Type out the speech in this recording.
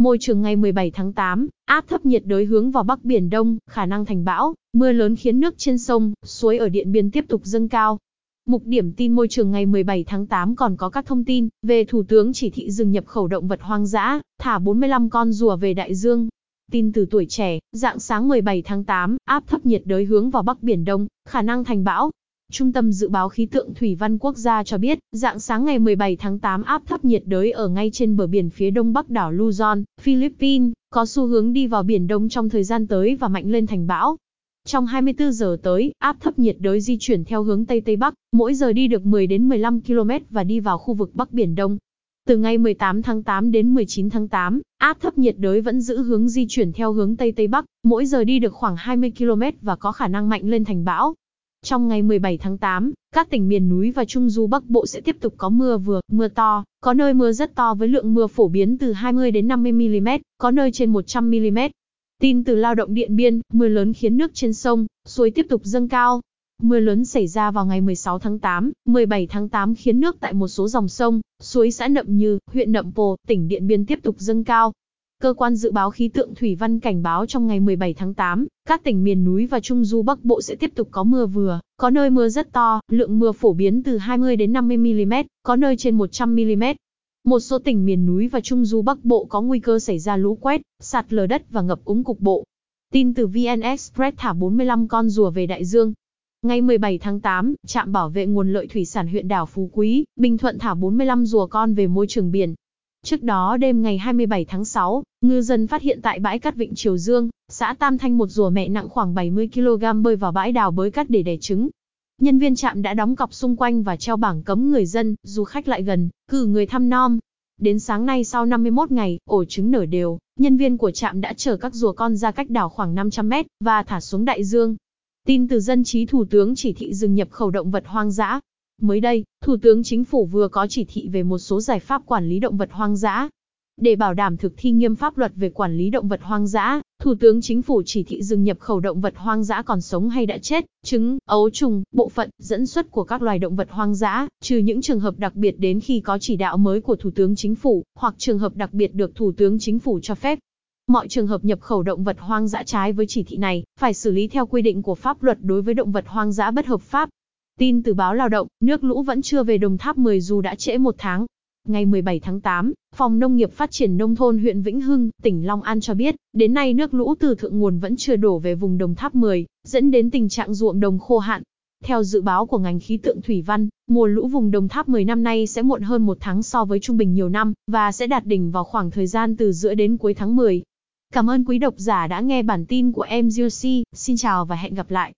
Môi trường ngày 17 tháng 8, áp thấp nhiệt đới hướng vào Bắc Biển Đông, khả năng thành bão, mưa lớn khiến nước trên sông, suối ở Điện Biên tiếp tục dâng cao. Mục điểm tin môi trường ngày 17 tháng 8 còn có các thông tin về Thủ tướng chỉ thị dừng nhập khẩu động vật hoang dã, thả 45 con rùa về đại dương. Tin từ tuổi trẻ, dạng sáng 17 tháng 8, áp thấp nhiệt đới hướng vào Bắc Biển Đông, khả năng thành bão, Trung tâm Dự báo Khí tượng Thủy văn Quốc gia cho biết, dạng sáng ngày 17 tháng 8 áp thấp nhiệt đới ở ngay trên bờ biển phía đông bắc đảo Luzon, Philippines, có xu hướng đi vào Biển Đông trong thời gian tới và mạnh lên thành bão. Trong 24 giờ tới, áp thấp nhiệt đới di chuyển theo hướng Tây Tây Bắc, mỗi giờ đi được 10 đến 15 km và đi vào khu vực Bắc Biển Đông. Từ ngày 18 tháng 8 đến 19 tháng 8, áp thấp nhiệt đới vẫn giữ hướng di chuyển theo hướng Tây Tây Bắc, mỗi giờ đi được khoảng 20 km và có khả năng mạnh lên thành bão. Trong ngày 17 tháng 8, các tỉnh miền núi và Trung Du Bắc Bộ sẽ tiếp tục có mưa vừa, mưa to, có nơi mưa rất to với lượng mưa phổ biến từ 20 đến 50 mm, có nơi trên 100 mm. Tin từ lao động Điện Biên, mưa lớn khiến nước trên sông, suối tiếp tục dâng cao. Mưa lớn xảy ra vào ngày 16 tháng 8, 17 tháng 8 khiến nước tại một số dòng sông, suối xã Nậm Như, huyện Nậm Pồ, tỉnh Điện Biên tiếp tục dâng cao. Cơ quan dự báo khí tượng thủy văn cảnh báo trong ngày 17 tháng 8, các tỉnh miền núi và Trung Du Bắc Bộ sẽ tiếp tục có mưa vừa, có nơi mưa rất to, lượng mưa phổ biến từ 20 đến 50 mm, có nơi trên 100 mm. Một số tỉnh miền núi và Trung Du Bắc Bộ có nguy cơ xảy ra lũ quét, sạt lở đất và ngập úng cục bộ. Tin từ VN Express thả 45 con rùa về đại dương. Ngày 17 tháng 8, trạm bảo vệ nguồn lợi thủy sản huyện đảo Phú Quý, Bình Thuận thả 45 rùa con về môi trường biển. Trước đó đêm ngày 27 tháng 6, ngư dân phát hiện tại bãi cát Vịnh Triều Dương, xã Tam Thanh một rùa mẹ nặng khoảng 70 kg bơi vào bãi đào bới cát để đẻ trứng. Nhân viên trạm đã đóng cọc xung quanh và treo bảng cấm người dân, du khách lại gần, cử người thăm nom. Đến sáng nay sau 51 ngày, ổ trứng nở đều, nhân viên của trạm đã chở các rùa con ra cách đảo khoảng 500 mét và thả xuống đại dương. Tin từ dân trí Thủ tướng chỉ thị dừng nhập khẩu động vật hoang dã, Mới đây, Thủ tướng Chính phủ vừa có chỉ thị về một số giải pháp quản lý động vật hoang dã. Để bảo đảm thực thi nghiêm pháp luật về quản lý động vật hoang dã, Thủ tướng Chính phủ chỉ thị dừng nhập khẩu động vật hoang dã còn sống hay đã chết, trứng, ấu trùng, bộ phận, dẫn xuất của các loài động vật hoang dã, trừ những trường hợp đặc biệt đến khi có chỉ đạo mới của Thủ tướng Chính phủ, hoặc trường hợp đặc biệt được Thủ tướng Chính phủ cho phép. Mọi trường hợp nhập khẩu động vật hoang dã trái với chỉ thị này, phải xử lý theo quy định của pháp luật đối với động vật hoang dã bất hợp pháp. Tin từ báo Lao động, nước lũ vẫn chưa về Đồng Tháp 10 dù đã trễ một tháng. Ngày 17 tháng 8, Phòng Nông nghiệp Phát triển Nông thôn huyện Vĩnh Hưng, tỉnh Long An cho biết, đến nay nước lũ từ thượng nguồn vẫn chưa đổ về vùng Đồng Tháp 10, dẫn đến tình trạng ruộng đồng khô hạn. Theo dự báo của ngành khí tượng thủy văn, mùa lũ vùng Đồng Tháp 10 năm nay sẽ muộn hơn một tháng so với trung bình nhiều năm, và sẽ đạt đỉnh vào khoảng thời gian từ giữa đến cuối tháng 10. Cảm ơn quý độc giả đã nghe bản tin của MGC, xin chào và hẹn gặp lại.